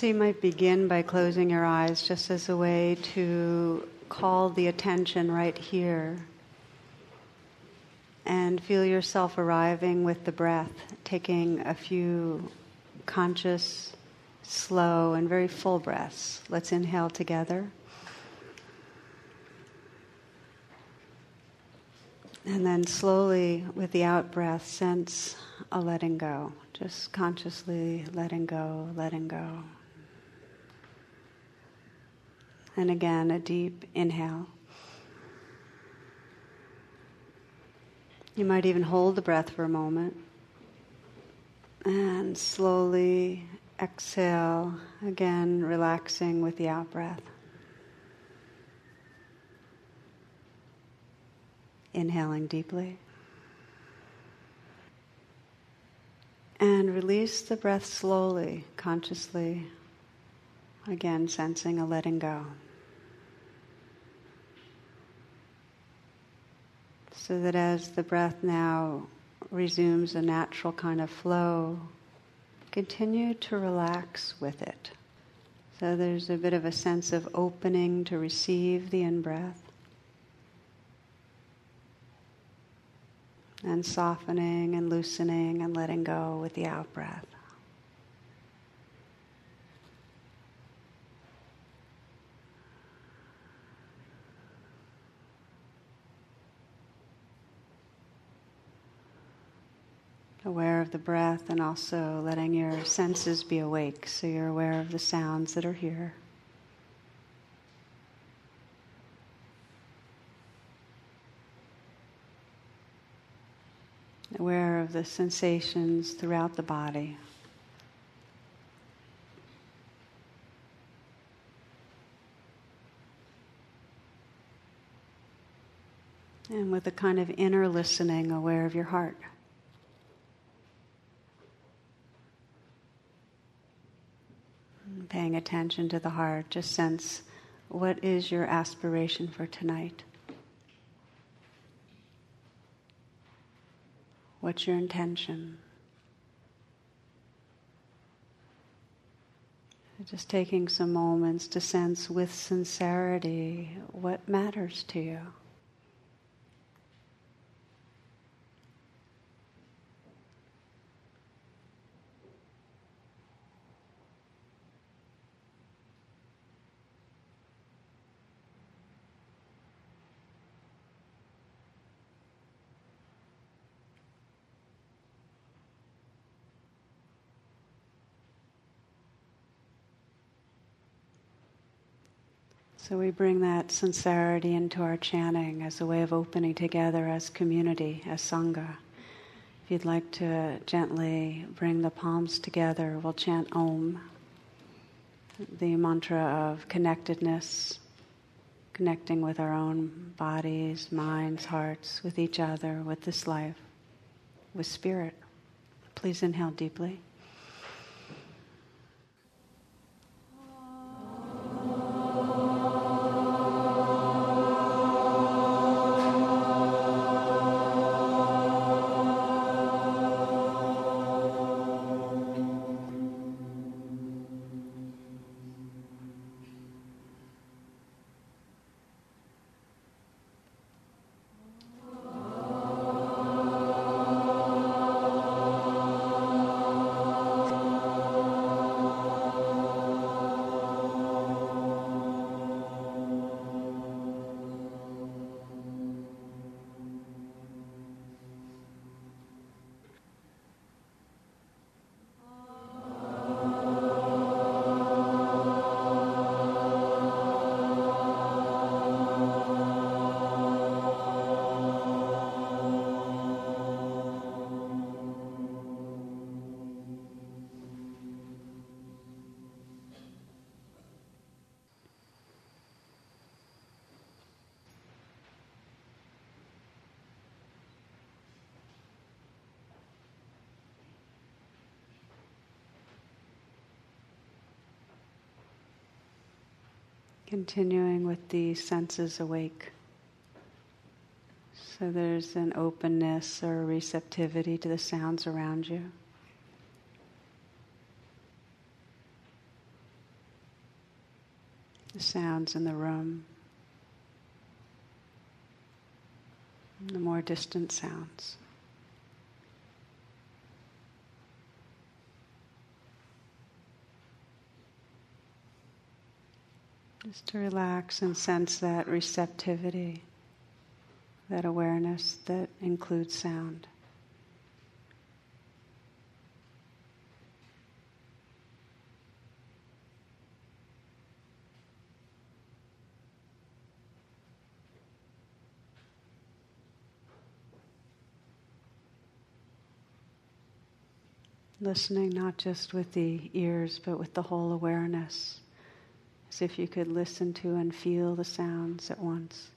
So you might begin by closing your eyes just as a way to call the attention right here and feel yourself arriving with the breath, taking a few conscious, slow, and very full breaths. Let's inhale together. And then slowly, with the out breath, sense a letting go. Just consciously letting go, letting go. And again, a deep inhale. You might even hold the breath for a moment. And slowly exhale, again relaxing with the out breath. Inhaling deeply. And release the breath slowly, consciously. Again, sensing a letting go. So that as the breath now resumes a natural kind of flow, continue to relax with it. So there's a bit of a sense of opening to receive the in breath. And softening and loosening and letting go with the out breath. Aware of the breath and also letting your senses be awake so you're aware of the sounds that are here. Aware of the sensations throughout the body. And with a kind of inner listening, aware of your heart. Paying attention to the heart, just sense what is your aspiration for tonight? What's your intention? Just taking some moments to sense with sincerity what matters to you. So we bring that sincerity into our chanting as a way of opening together as community, as Sangha. If you'd like to gently bring the palms together, we'll chant Om, the mantra of connectedness, connecting with our own bodies, minds, hearts, with each other, with this life, with spirit. Please inhale deeply. Continuing with the senses awake. So there's an openness or receptivity to the sounds around you. the sounds in the room, the more distant sounds. Just to relax and sense that receptivity, that awareness that includes sound. Listening not just with the ears, but with the whole awareness as if you could listen to and feel the sounds at once.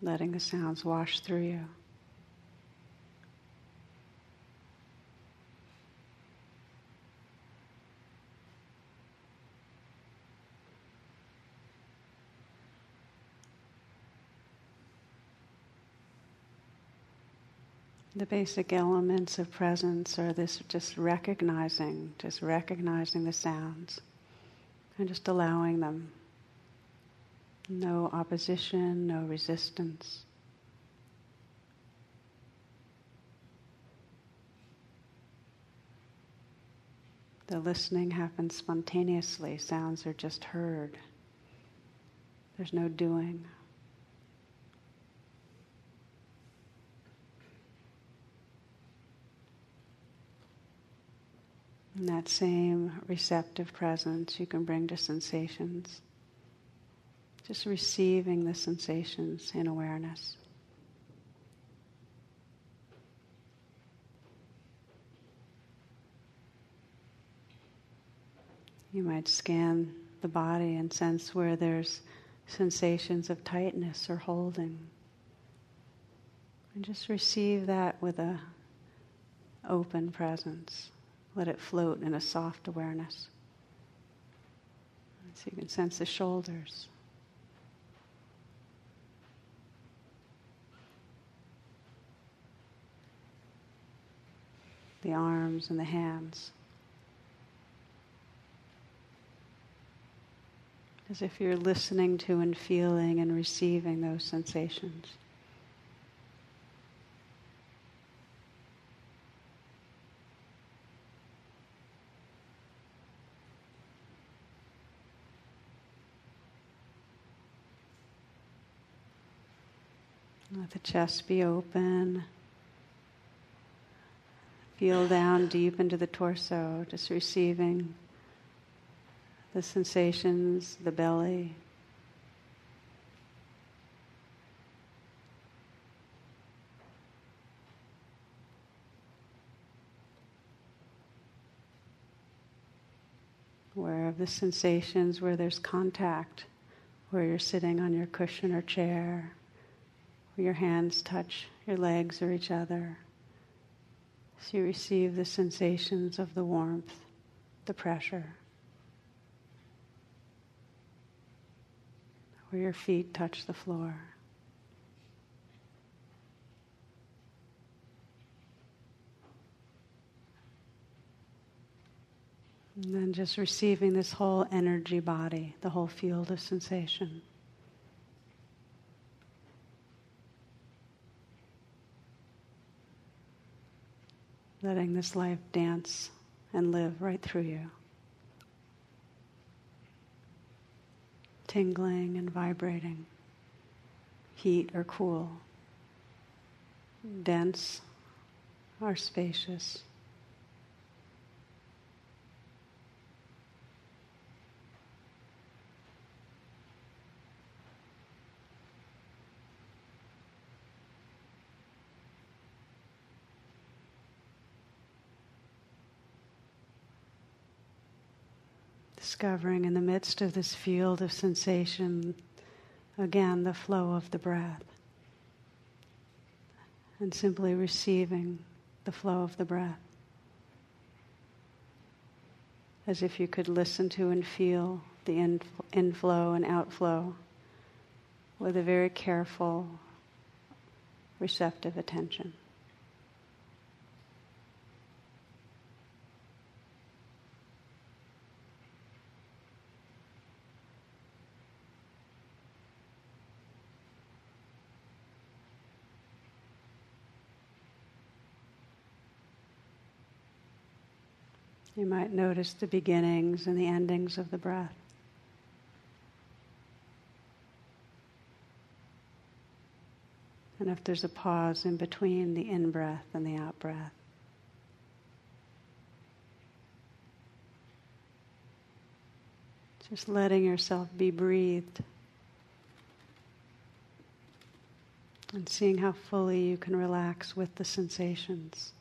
Letting the sounds wash through you. The basic elements of presence are this just recognizing, just recognizing the sounds and just allowing them. No opposition, no resistance. The listening happens spontaneously, sounds are just heard. There's no doing. And that same receptive presence you can bring to sensations. Just receiving the sensations in awareness. You might scan the body and sense where there's sensations of tightness or holding. And just receive that with an open presence. Let it float in a soft awareness. So you can sense the shoulders. The arms and the hands. As if you're listening to and feeling and receiving those sensations. Let the chest be open. Feel down deep into the torso, just receiving the sensations, the belly. Aware of the sensations where there's contact, where you're sitting on your cushion or chair your hands touch your legs or each other. So you receive the sensations of the warmth, the pressure. Where your feet touch the floor. And then just receiving this whole energy body, the whole field of sensation. Letting this life dance and live right through you. Tingling and vibrating, heat or cool, dense or spacious. Discovering in the midst of this field of sensation, again, the flow of the breath. And simply receiving the flow of the breath. as if you could listen to and feel the in- inflow and outflow with a very careful, receptive attention. You might notice the beginnings and the endings of the breath. And if there's a pause in between the in breath and the out breath. Just letting yourself be breathed. And seeing how fully you can relax with the sensations.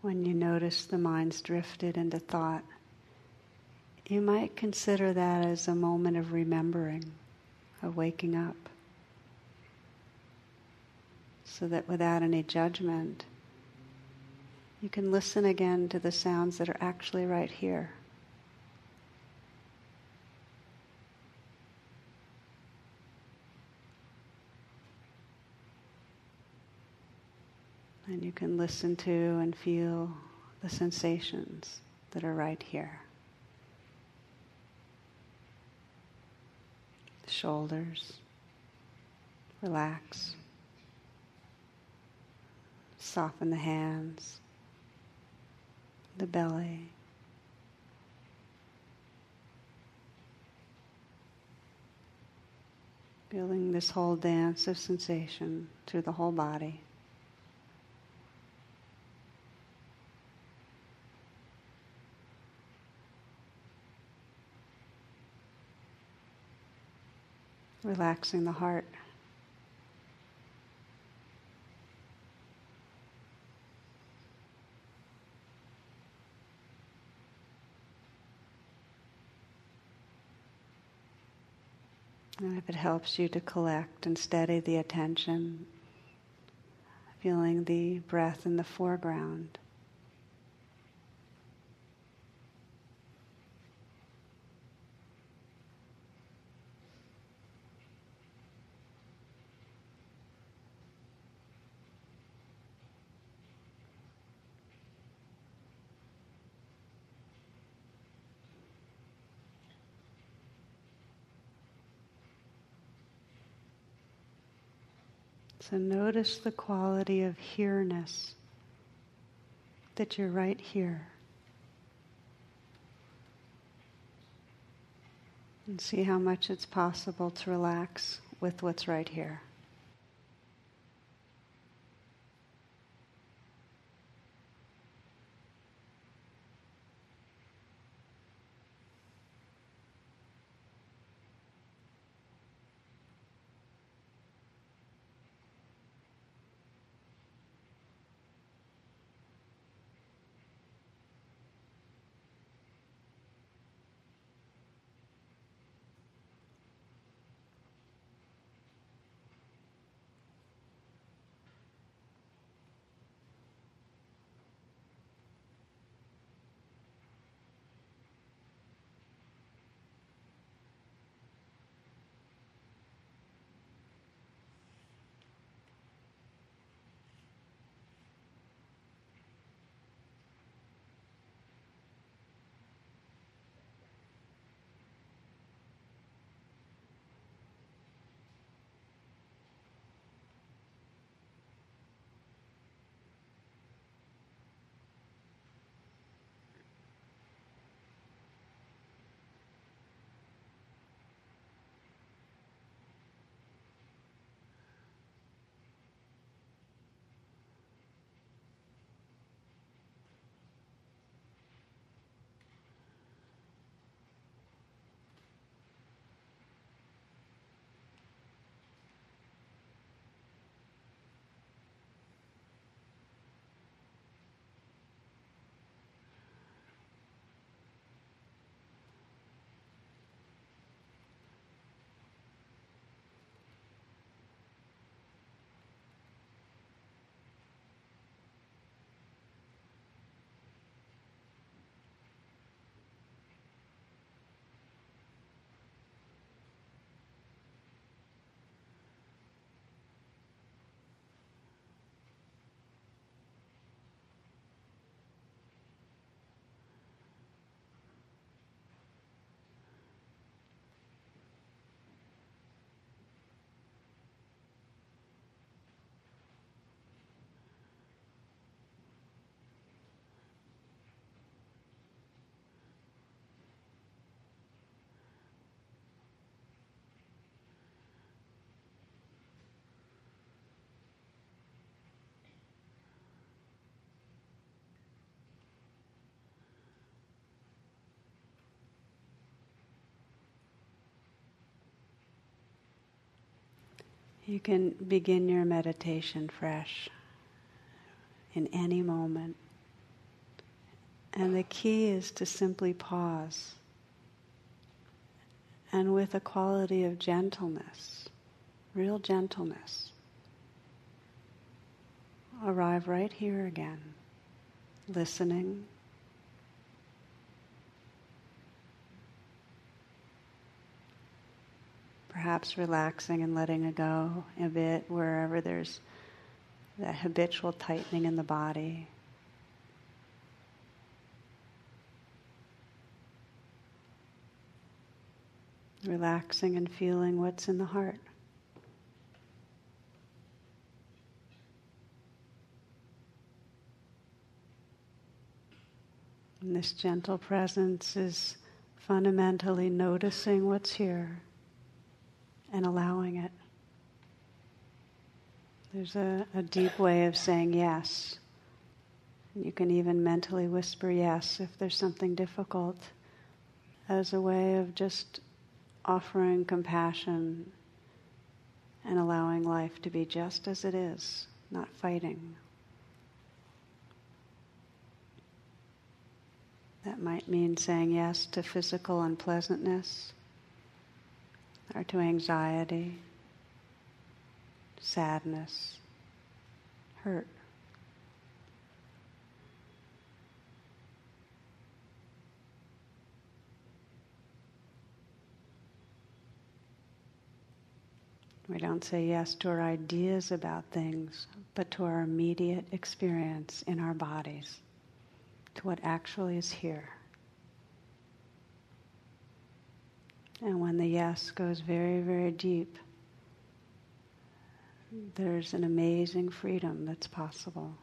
When you notice the mind's drifted into thought, you might consider that as a moment of remembering, of waking up. So that without any judgment, you can listen again to the sounds that are actually right here. And you can listen to and feel the sensations that are right here. The shoulders, relax. Soften the hands, the belly. Feeling this whole dance of sensation through the whole body. Relaxing the heart. And if it helps you to collect and steady the attention, feeling the breath in the foreground. So notice the quality of here-ness, that you're right here. And see how much it's possible to relax with what's right here. You can begin your meditation fresh in any moment. And the key is to simply pause and with a quality of gentleness, real gentleness, arrive right here again, listening perhaps relaxing and letting go a bit wherever there's that habitual tightening in the body. Relaxing and feeling what's in the heart. And this gentle presence is fundamentally noticing what's here and allowing it. There's a, a deep way of saying yes. You can even mentally whisper yes if there's something difficult as a way of just offering compassion and allowing life to be just as it is, not fighting. That might mean saying yes to physical unpleasantness or to anxiety, sadness, hurt. We don't say yes to our ideas about things, but to our immediate experience in our bodies, to what actually is here. And when the yes goes very, very deep, there's an amazing freedom that's possible.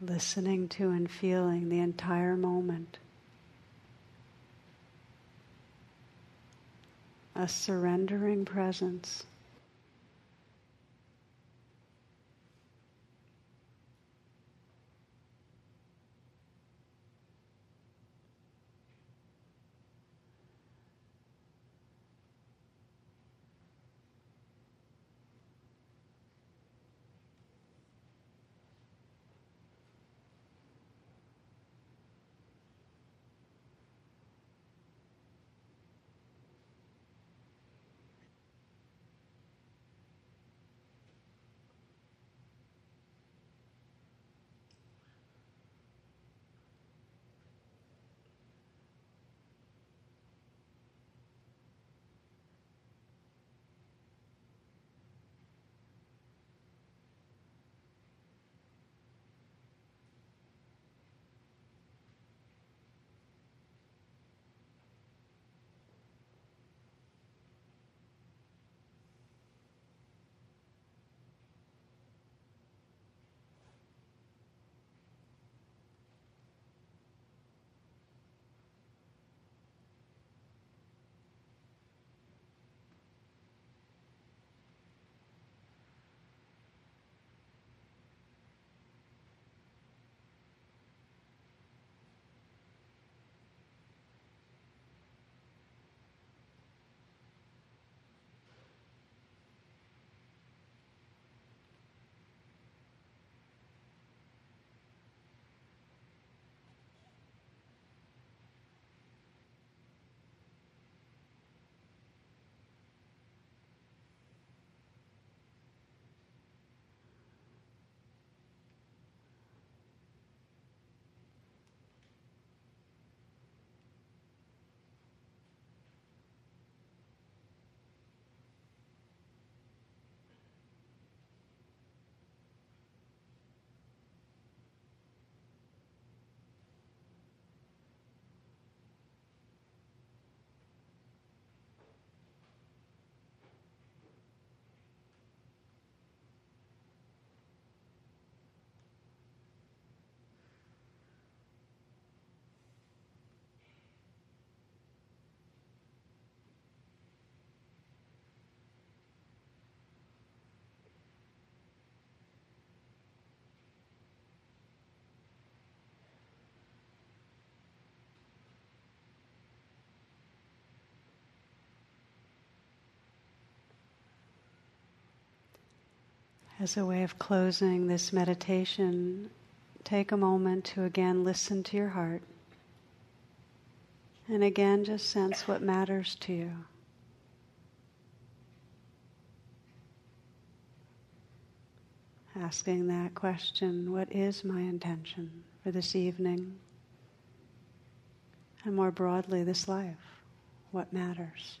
Listening to and feeling the entire moment. A surrendering presence. As a way of closing this meditation, take a moment to again listen to your heart. And again, just sense what matters to you. Asking that question what is my intention for this evening? And more broadly, this life? What matters?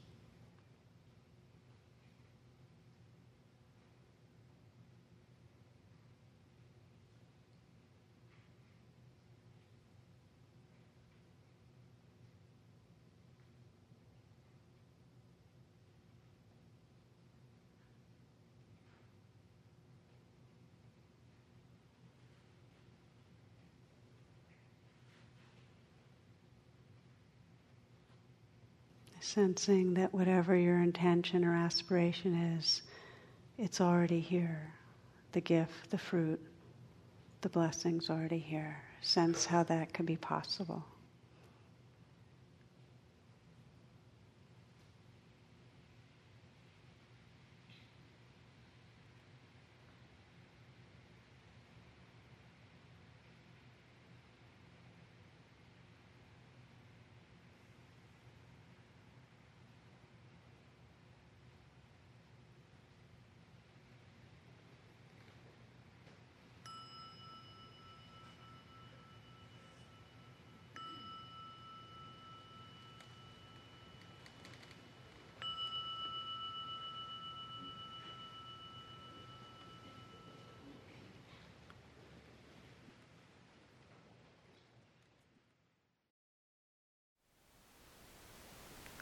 Sensing that whatever your intention or aspiration is, it's already here. The gift, the fruit, the blessing's already here. Sense how that could be possible.